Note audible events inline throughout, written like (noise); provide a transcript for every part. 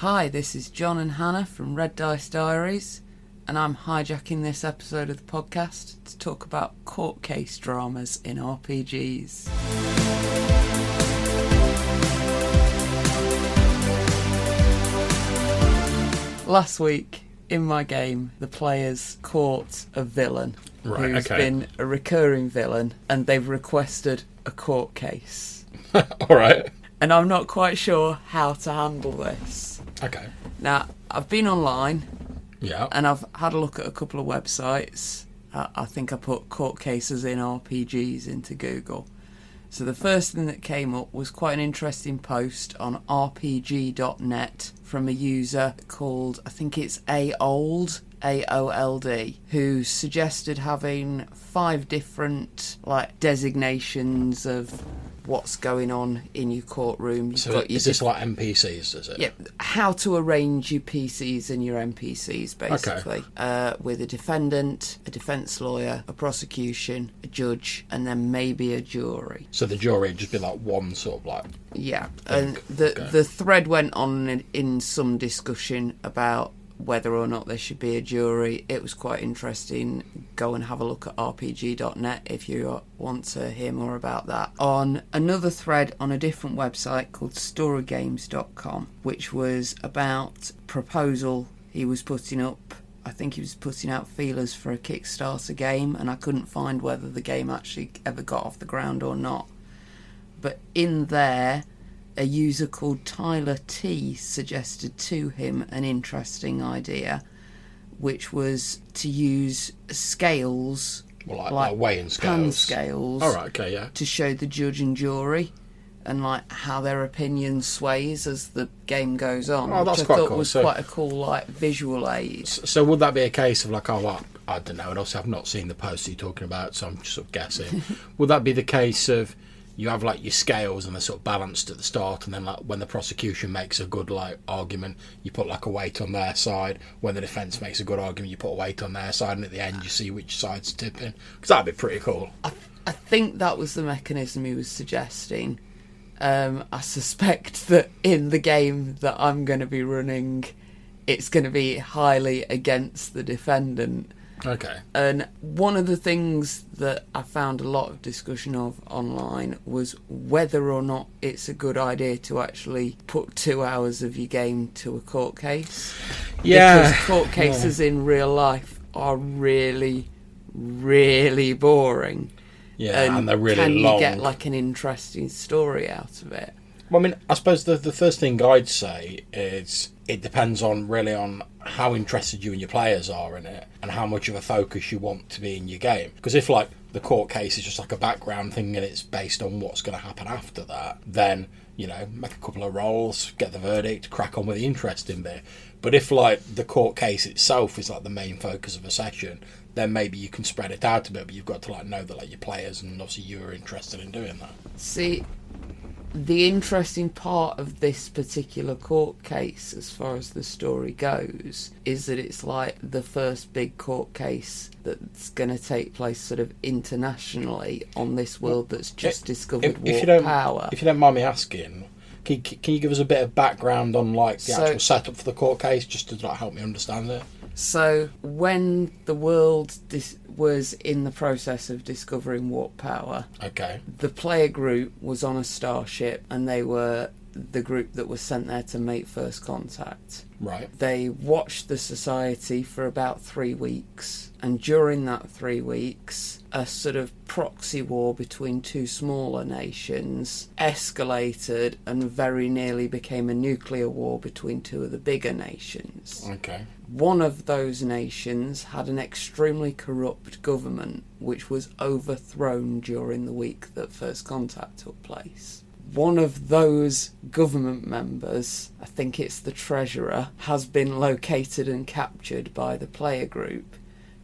Hi, this is John and Hannah from Red Dice Diaries, and I'm hijacking this episode of the podcast to talk about court case dramas in RPGs. Last week, in my game, the players caught a villain Right, who's okay. been a recurring villain, and they've requested a court case. (laughs) All right. And I'm not quite sure how to handle this. Okay. Now, I've been online Yeah. and I've had a look at a couple of websites. I, I think I put court cases in RPGs into Google. So the first thing that came up was quite an interesting post on rpg.net from a user called, I think it's AOLD, A-O-L-D, who suggested having five different like designations of what's going on in your courtroom. You've so got your is this like NPCs? Is it? yeah, how to arrange your PCs and your NPCs, basically. Uh, with a defendant, a defence lawyer, a prosecution, a judge, and then maybe a jury. So the jury would just be like one sort of like. Yeah, and the Okay. the thread went on in, in some discussion about whether or not there should be a jury. It was quite interesting. Go and have a look at rpg.net if you want to hear more about that. On another thread on a different website called storygames.com, which was about proposal he was putting up. I think he was putting out feelers for a Kickstarter game, and I couldn't find whether the game actually ever got off the ground or not but in there, a user called Tyler T suggested to him an interesting idea, which was to use scales, Well, like, like like weighing pan scales. scales, All right. Okay. Yeah. to show the judge and jury. And like how their opinion sways as the game goes on, Oh, that's which I quite thought cool. was So- quite a cool like visual aid. So would that be a case of like, oh, well, I don't know, and also I've not seen the post you're talking about, so I'm just sort of guessing. (laughs) would that be the case of you have like your scales and they're sort of balanced at the start, and then like when the prosecution makes a good like argument, you put like a weight on their side. When the defence makes a good argument, you put a weight on their side, and at the end you see which side's tipping. Because that'd be pretty cool. I think that was the mechanism he was suggesting. Um, I suspect (laughs) that in the game that I'm going to be running, it's going to be highly against the defendant. Okay. And one of the things that I found a lot of discussion of online was whether or not it's a good idea to actually put two hours of your game to a court case. Yeah. Because court cases in real life are really, really boring. Yeah, and, they're really can long. you get like an interesting story out of it? Well, I mean, I suppose the the first thing I'd say is it depends on really on how interested you and your players are in it, and how much of a focus you want to be in your game. Because if like the court case is just like a background thing and it's based on what's going to happen after that, then you know make a couple of rolls, get the verdict, crack on with the interesting bit. But if like the court case itself is like the main focus of a session, then maybe you can spread it out a bit. But you've got to like know that like your players and obviously you are interested in doing that. See, the interesting part of this particular court case, as far as the story goes, is that it's like the first big court case that's going to take place sort of internationally on this world that's just discovered if, if warp you don't, power. If you don't mind me asking, can, you- can you give us a bit of background on like the So- actual setup for the court case, just to like help me understand it? So, when the world dis- was in the process of discovering warp power, Okay. the player group was on a starship and they were the group that was sent there to make first contact. Right. They watched the society for about three weeks, and during that three weeks, a sort of proxy war between two smaller nations escalated and very nearly became a nuclear war between two of the bigger nations. Okay. One of those nations had an extremely corrupt government which was overthrown during the week that First Contact took place. One of those government members, I think it's the Treasurer, has been located and captured by the player group,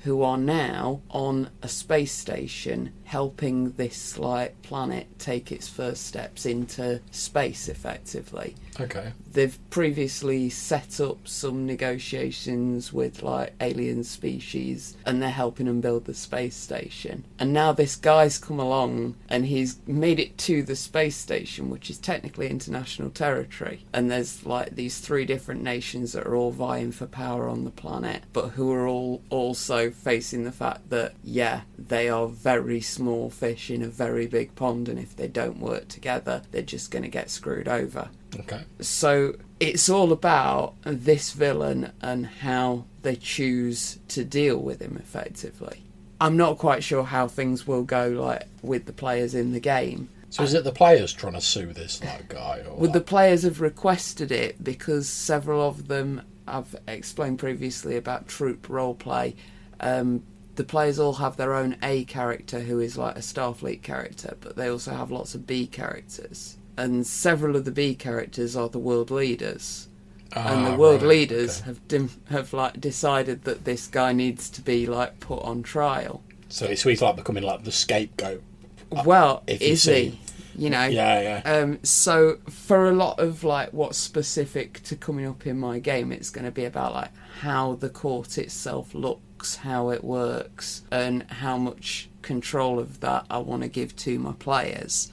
who are now on a space station helping this like planet take its first steps into space effectively. Okay. They've previously set up some negotiations with like alien species and they're helping them build the space station. And now this guy's come along and he's made it to the space station, which is technically international territory. And there's like these three different nations that are all vying for power on the planet, but who are all also facing the fact that, yeah, they are very small fish in a very big pond, and if they don't work together, they're just going to get screwed over. Okay. So it's all about this villain and how they choose to deal with him effectively. I'm not quite sure how things will go like with the players in the game. So is it the players trying to sue this like guy? Or Well, the players have requested it because several of them I've explained previously about troupe roleplay. Um, the players all have their own A character who is like a Starfleet character, but they also have lots of B characters. And several of the B characters are the world leaders. and the Ah, world right, leaders okay. have dim- have like decided that this guy needs to be like put on trial. So he's like becoming like the scapegoat. Well, if you is see- he? You know, Yeah, yeah. Um, so for a lot of like what's specific to coming up in my game, it's going to be about like how the court itself looks, how it works, and how much control of that I want to give to my players.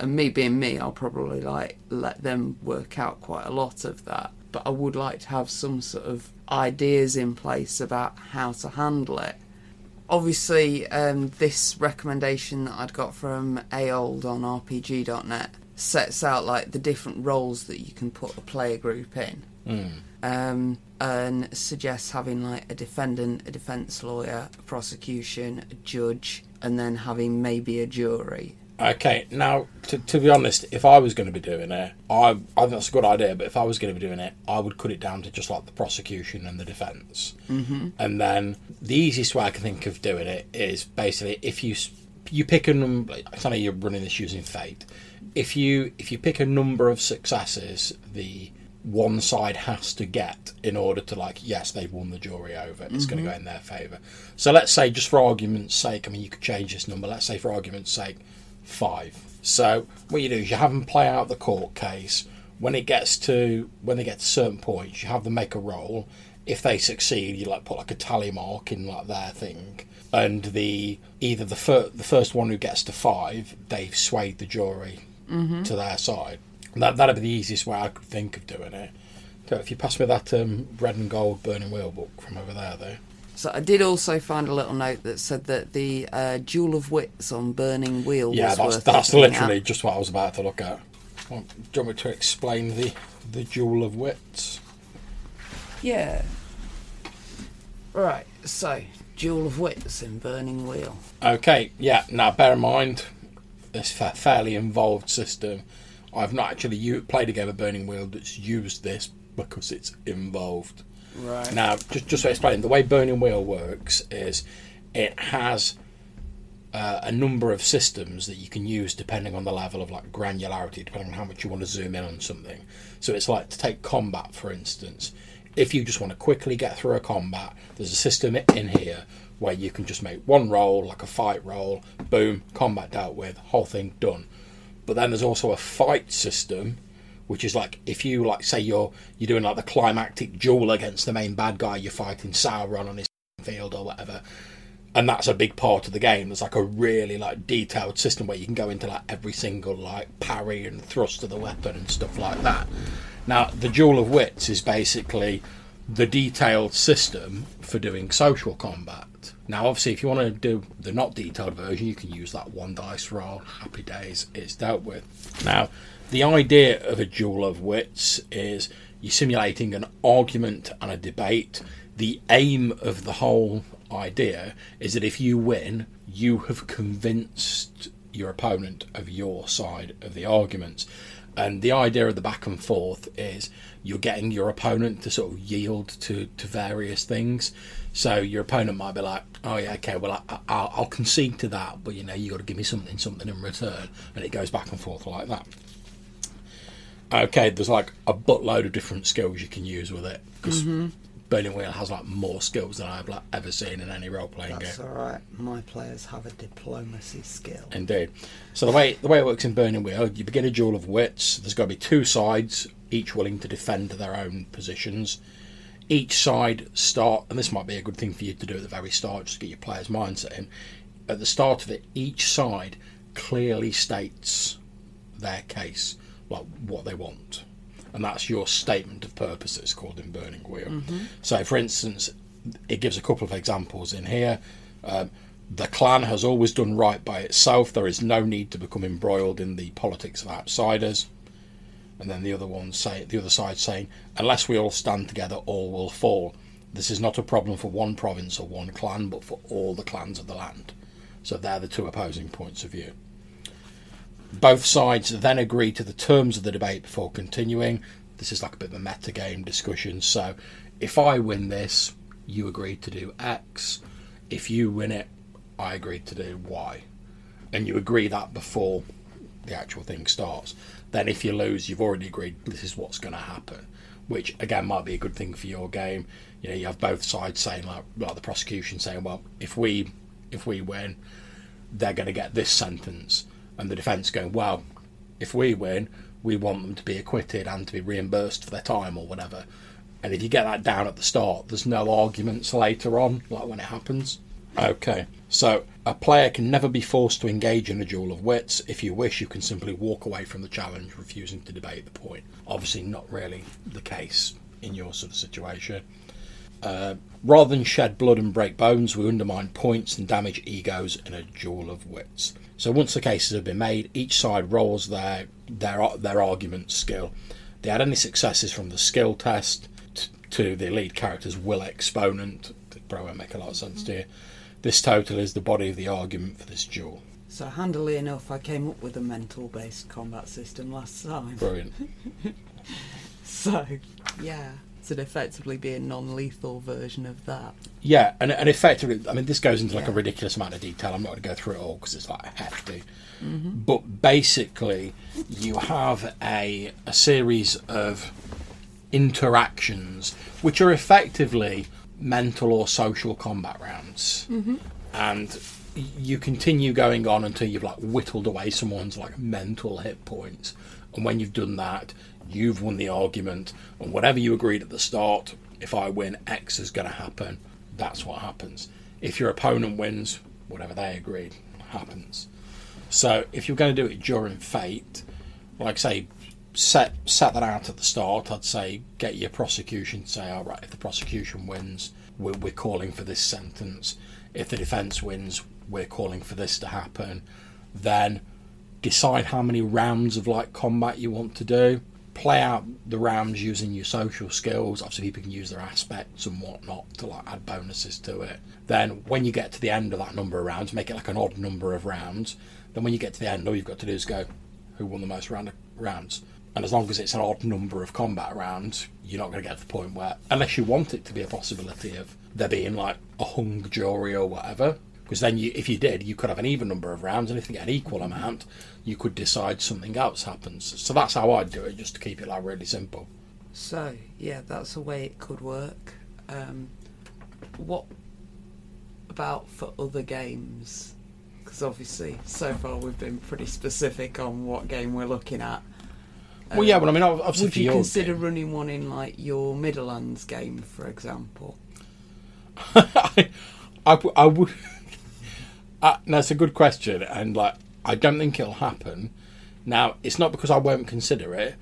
And me being me, I'll probably like let them work out quite a lot of that. But I would like to have some sort of ideas in place about how to handle it obviously um, this recommendation that I'd got from Aold on RPG.net sets out like the different roles that you can put a player group in. Mm. Um, and suggests having like a defendant, a defense lawyer, a prosecution, a judge, and then having maybe a jury. Okay, now to, to be honest, if I was going to be doing it, I I think that's a good idea. But if I was going to be doing it, I would cut it down to just like the prosecution and the defence, mm-hmm. and then the easiest way I can think of doing it is basically if you you pick a number. I know you're running this using fate. If you if you pick a number of successes, the one side has to get in order to like yes they've won the jury over it's going to go mm-hmm. in their favour so let's say just for argument's sake i mean you could change this number let's say for argument's sake five. So what you do is you have them play out the court case. When it gets to when they get to certain points, you have them make a roll. If they succeed, you like put like a tally mark in like their thing, and the either the fir- the first one who gets to five, they've swayed the jury mm-hmm. to their side. That that'd be the easiest way I could think of doing it. So if you pass me that um, red and gold burning wheel book from over there, though. So I did also find a little note that said that the uh, Duel of Wits on Burning Wheel Yeah, was that's that's literally at. just what I was about to look at. Well, do you want me to explain the the duel of wits? Yeah. Right, so Duel of Wits in Burning Wheel. Okay, yeah. Now, bear in mind, this fa- fairly involved system. I've not actually u- played a game of Burning Wheel that's used this because it's involved. Right. Now, just just to explain, the way Burning Wheel works is it has uh, a number of systems that you can use depending on the level of like granularity, depending on how much you want to zoom in on something. So it's like to take combat, for instance. If you just want to quickly get through a combat, there's a system in here where you can just make one roll, like a fight roll, boom, combat dealt with, whole thing done. But then there's also a fight system, which is like if you like say you're you're doing like the climactic duel against the main bad guy, you're fighting Sauron on his field or whatever, and that's a big part of the game. There's like a really like detailed system where you can go into like every single like parry and thrust of the weapon and stuff like that. Now the duel of wits is basically the detailed system for doing social combat. Now, obviously, if you want to do the not detailed version, you can use that one dice roll. Happy days, it's dealt with. Now, the idea of a duel of wits is you're simulating an argument and a debate. The aim of the whole idea is that if you win, you have convinced your opponent of your side of the arguments. And the idea of the back and forth is you're getting your opponent to sort of yield to, to various things. So your opponent might be like, "Oh yeah, okay, well I, I'll, I'll concede to that, but you know you got to give me something, something in return," and it goes back and forth like that. Okay, there's like a buttload of different skills you can use with it because mm-hmm. Burning Wheel has like more skills than I've like, ever seen in any role playing game. That's all right. My players have a diplomacy skill. Indeed. So the way the way it works in Burning Wheel, you begin a duel of wits. There's got to be two sides, each willing to defend their own positions. Each side start, and this might be a good thing for you to do at the very start, just to get your player's mindset in. At the start of it, each side clearly states their case, like what they want, and that's your statement of purpose. It's called in Burning Wheel. So, for instance, it gives a couple of examples in here. Um, the clan has always done right by itself. There is no need to become embroiled in the politics of outsiders. And then the other one say the other side saying, unless we all stand together, all will fall. This is not a problem for one province or one clan, but for all the clans of the land. So they're the two opposing points of view. Both sides then agree to the terms of the debate before continuing. This is like a bit of a meta game discussion. So if I win this, you agree to do X. If you win it, I agree to do Y. And you agree that before the actual thing starts. Then if you lose, you've already agreed this is what's going to happen, which again might be a good thing for your game. You know, you have both sides saying like, like the prosecution saying, well, if we if we win, they're going to get this sentence, and the defence going, well, if we win, we want them to be acquitted and to be reimbursed for their time or whatever. And if you get that down at the start, there's no arguments later on, like when it happens. Okay, so a player can never be forced to engage in a duel of wits. If you wish, you can simply walk away from the challenge, refusing to debate the point. Obviously, not really the case in your sort of situation. Uh, rather than shed blood and break bones, we undermine points and damage egos in a duel of wits. So once the cases have been made, each side rolls their their their argument skill. They add any successes from the skill test t- to the lead character's will exponent. Probably won't make a lot of sense to you. This total is the body of the argument for this duel. So handily enough, I came up with a mental-based combat system last time. Brilliant. (laughs) So yeah, it'd effectively be a non-lethal version of that. Yeah, and, and effectively, I mean, this goes into like a ridiculous amount of detail. I'm not going to go through it all because it's like hefty. Mm-hmm. But basically, you have a a series of interactions which are effectively mental or social combat rounds, mm-hmm. and you continue going on until you've like whittled away someone's like mental hit points. And when you've done that, you've won the argument. And whatever you agreed at the start, if I win, X is going to happen. That's what happens. If your opponent wins, whatever they agreed happens. So if you're going to do it during Fate, like say, set set that out at the start. I'd say get your prosecution to say, all right, if the prosecution wins, we're, we're calling for this sentence. If the defence wins, we're calling for this to happen. Then decide how many rounds of like combat you want to do. Play out the rounds using your social skills. Obviously, people can use their aspects and whatnot to like add bonuses to it. Then, when you get to the end of that number of rounds, make it like an odd number of rounds. Then, when you get to the end, all you've got to do is go, who won the most round rounds? And as long as it's an odd number of combat rounds, you're not going to get to the point where, unless you want it to be a possibility of there being like a hung jury or whatever, because then you, if you did, you could have an even number of rounds, and if you get an equal amount, you could decide something else happens. So that's how I'd do it, just to keep it like really simple. So yeah, that's a way it could work. Um, what about for other games? Because obviously, so far we've been pretty specific on what game we're looking at. Well, yeah, well, I mean, obviously Would you consider game- running one in like your Midlands game, for example? (laughs) i i would. (laughs) Uh, that's a good question, and like I don't think it'll happen. Now, it's not because I won't consider it.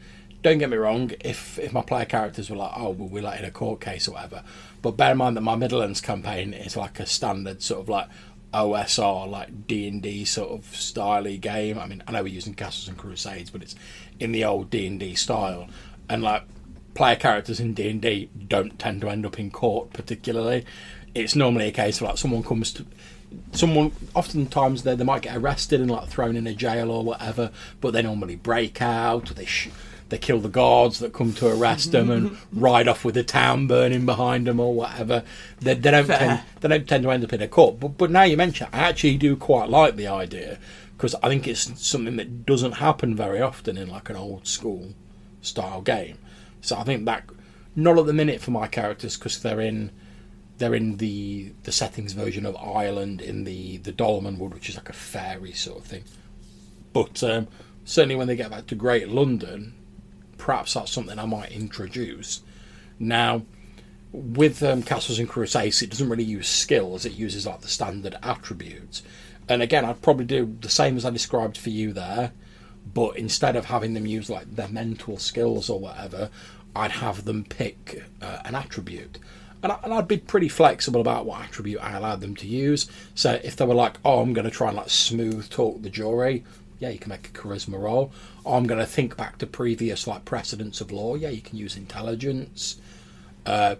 Don't get me wrong. If if my player characters were like, oh, well, we're like in a court case or whatever, but bear in mind that my Midlands campaign is like a standard sort of like OSR, like D and D sort of styley game. I mean, I know we're using Castles and Crusades, but it's in the old D and D style, and like player characters in D and D don't tend to end up in court particularly. It's normally a case of like someone comes to someone oftentimes they, they might get arrested and like thrown in a jail or whatever but they normally break out or they sh- they kill the guards that come to arrest them and (laughs) ride off with the town burning behind them or whatever they, they don't Fair. tend, they don't tend to end up in a court but, but now you mention it, I actually do quite like the idea because I think it's something that doesn't happen very often in like an old school style game so I think that Not at the minute for my characters because they're in they're in the the settings version of Ireland in the the Dolmenwood, which is like a fairy sort of thing. But um, certainly when they get back to Great London, perhaps that's something I might introduce. Now, with um, Castles and Crusades, it doesn't really use skills; it uses like the standard attributes. And again, I'd probably do the same as I described for you there, but instead of having them use like their mental skills or whatever, I'd have them pick uh, an attribute. And, I, and I'd be pretty flexible about what attribute I allowed them to use. So if they were like, oh, I'm going to try and like smooth talk the jury, yeah, you can make a charisma roll. I'm going to think back to previous like precedents of law, yeah, you can use intelligence. Uh,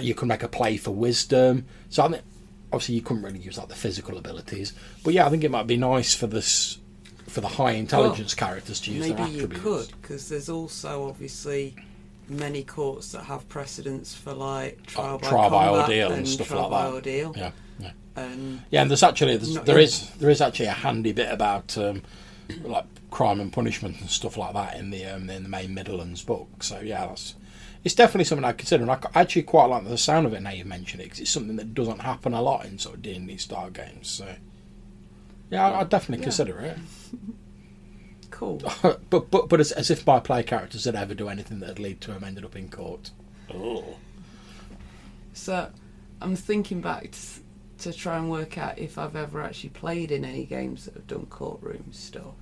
you can make a play for wisdom. So I think obviously you couldn't really use like the physical abilities, but yeah, I think it might be nice for this for the high intelligence well, characters to use maybe you could because there's also obviously many courts that have precedents for like trial, uh, by, trial by ordeal and, and stuff like that. Ordeal. Yeah, and yeah. And there's actually there's, there is there is actually a handy bit about um, like crime and punishment and stuff like that in the um, in the main Midlands book. So yeah, that's it's definitely something I consider, and I actually quite like the sound of it now you mention it because it's something that doesn't happen a lot in sort of D and D style games. So yeah, I, would definitely yeah. consider it. (laughs) Cool. (laughs) but but but as, as if my play characters would ever do anything that'd lead to them ended up in court. Oh. So I'm thinking back to, to try and work out if I've ever actually played in any games that have done courtroom stuff,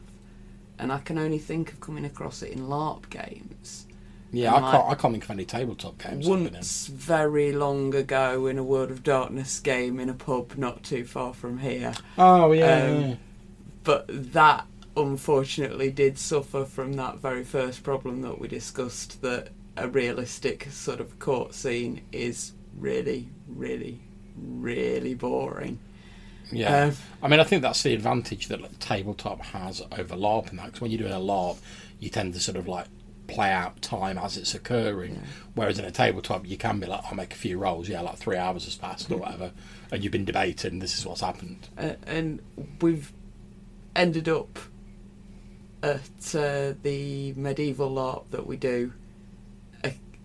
and I can only think of coming across it in LARP games. Yeah, I can't. I can't think of any tabletop games. Once, very long ago, in a World of Darkness game in a pub not too far from here. Oh yeah. Um, yeah. But that unfortunately did suffer from that very first problem that we discussed. That a realistic sort of court scene is really, really, really boring. Yeah, um, I mean, I think that's the advantage that like, tabletop has over LARP, and that because when you're doing a LARP, you tend to sort of like play out time as it's occurring. Yeah. Whereas in a tabletop, you can be like, I'll make a few rolls, yeah, like three hours has passed or whatever, and you've been debating, this is what's happened. Uh, and we've ended up at uh, the medieval LARP that we do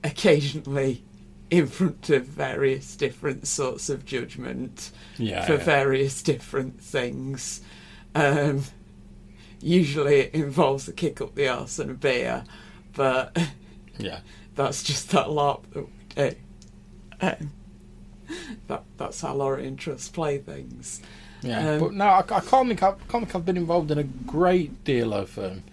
occasionally in front of various different sorts of judgment yeah, for yeah. various different things. Um, usually it involves a kick up the arse and a beer but yeah, (laughs) that's just that LARP that we do. Um, that that's how Lorien Trust play things. Yeah, um, but no, I, I, can't think. I can't think I've been involved in a great deal of um,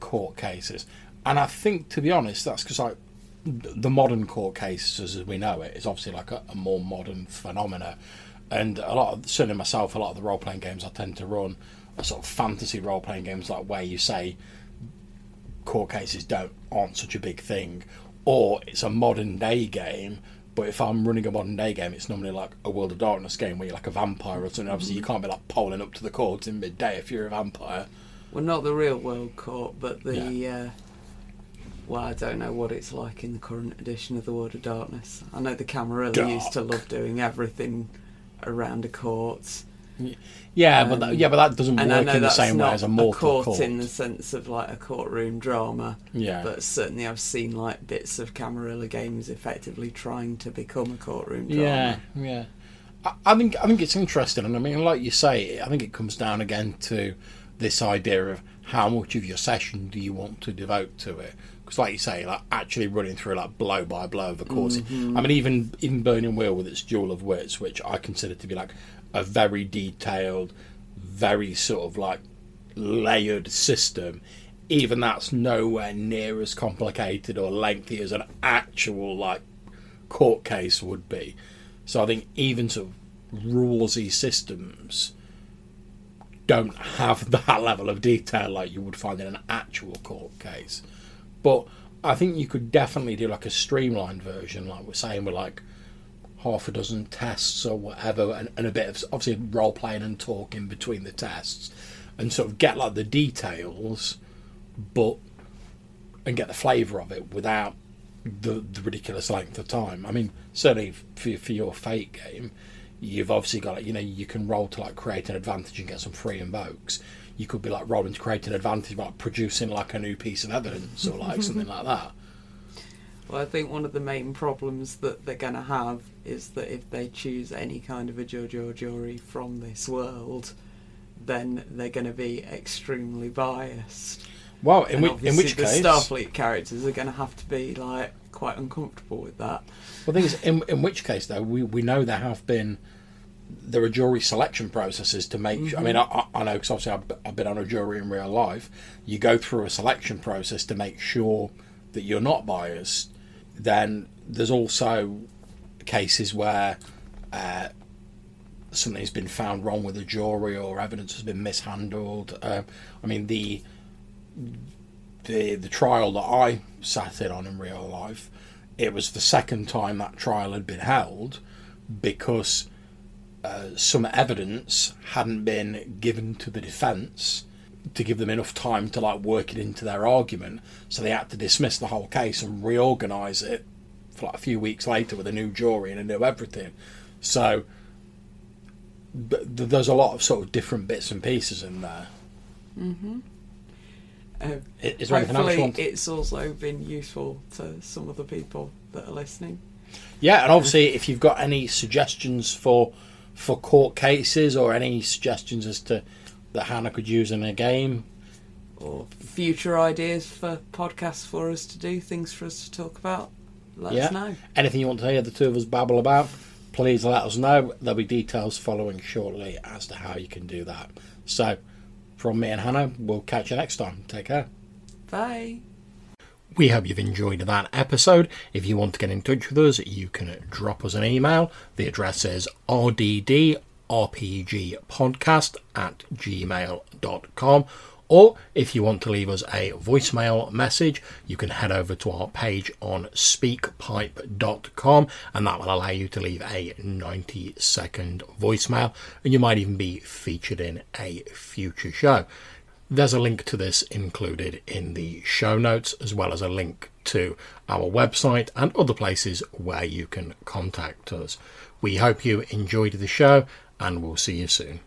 court cases, and I think, to be honest, that's because like the modern court cases as we know it is obviously like a, a more modern phenomena, and a lot of certainly myself, a lot of the role playing games I tend to run are sort of fantasy role playing games, like where you say court cases don't aren't such a big thing, or it's a modern day game. But if I'm running a modern day game, it's normally like a World of Darkness game where you're like a vampire or something. Obviously, you can't be like polling up to the courts in midday if you're a vampire. Well, not the real world court, but the. Yeah. Uh, well, I don't know what it's like in the current edition of the World of Darkness. I know the Camarilla Dark. used to love doing everything around a court. Yeah, um, but that, yeah, but that doesn't work in the same way as a mortal court, court, in the sense of like a courtroom drama. Yeah, but certainly I've seen like bits of Camarilla games effectively trying to become a courtroom drama. Yeah, yeah. I, I think I think it's interesting, and I mean, like you say, I think it comes down again to this idea of how much of your session do you want to devote to it because like you say like actually running through like blow by blow of a course mm-hmm. i mean even even burning wheel with its duel of wits which i consider to be like a very detailed, very sort of like layered system, even that's nowhere near as complicated or lengthy as an actual like court case would be. So I think even sort of rulesy systems don't have (laughs) that level of detail like you would find in an actual court case. But I think you could definitely do like a streamlined version, like we're saying, with like half a dozen tests or whatever, and, and a bit of obviously role playing and talking between the tests, and sort of get like the details, but and get the flavour of it without the, the ridiculous length of time. I mean, certainly for for your fate game, you've obviously got you know you can roll to like create an advantage and get some free invokes. You could be like rolling to create an advantage by like, producing like a new piece of evidence or like something like that. Well, I think one of the main problems that they're going to have is that if they choose any kind of a judge or jury from this world, then they're going to be extremely biased. Well, in, which, in which the case, Starfleet characters are going to have to be like quite uncomfortable with that. well, the thing is, in, in which case though, we, we know there have been there are jury selection processes to make. I mean, I, I I know because obviously I've, I've been on a jury in real life. You go through a selection process to make sure that you're not biased. Then there's also cases where uh, something's been found wrong with a jury or evidence has been mishandled. Uh, I mean, the the the trial that I sat in on in real life, it was the second time that trial had been held because uh, some evidence hadn't been given to the defence to give them enough time to like work it into their argument. So they had to dismiss the whole case and reorganise it for like a few weeks later with a new jury and a new everything. So th- th- there's a lot of sort of different bits and pieces in there. Uh, Is there anything else you want? it's also been useful to some of the people that are listening. Yeah, and obviously, if you've got any suggestions for for court cases or any suggestions as to that Hannah could use in a game, Or future ideas for podcasts for us to do, things for us to talk about, let yeah, us know. anything you want to hear the two of us babble about, please let us know. There'll be details following shortly as to how you can do that. So, from me and Hannah, we'll catch you next time. Take care. Bye. We hope you've enjoyed that episode. If you want to get in touch with us, you can drop us an email. The address is rddrpgpodcast at gmail.com. Or if you want to leave us a voicemail message, you can head over to our page on speakpipe.com and that will allow you to leave a 90 second voicemail and you might even be featured in a future show. There's a link to this included in the show notes, as well as a link to our website and other places where you can contact us. We hope you enjoyed the show and we'll see you soon.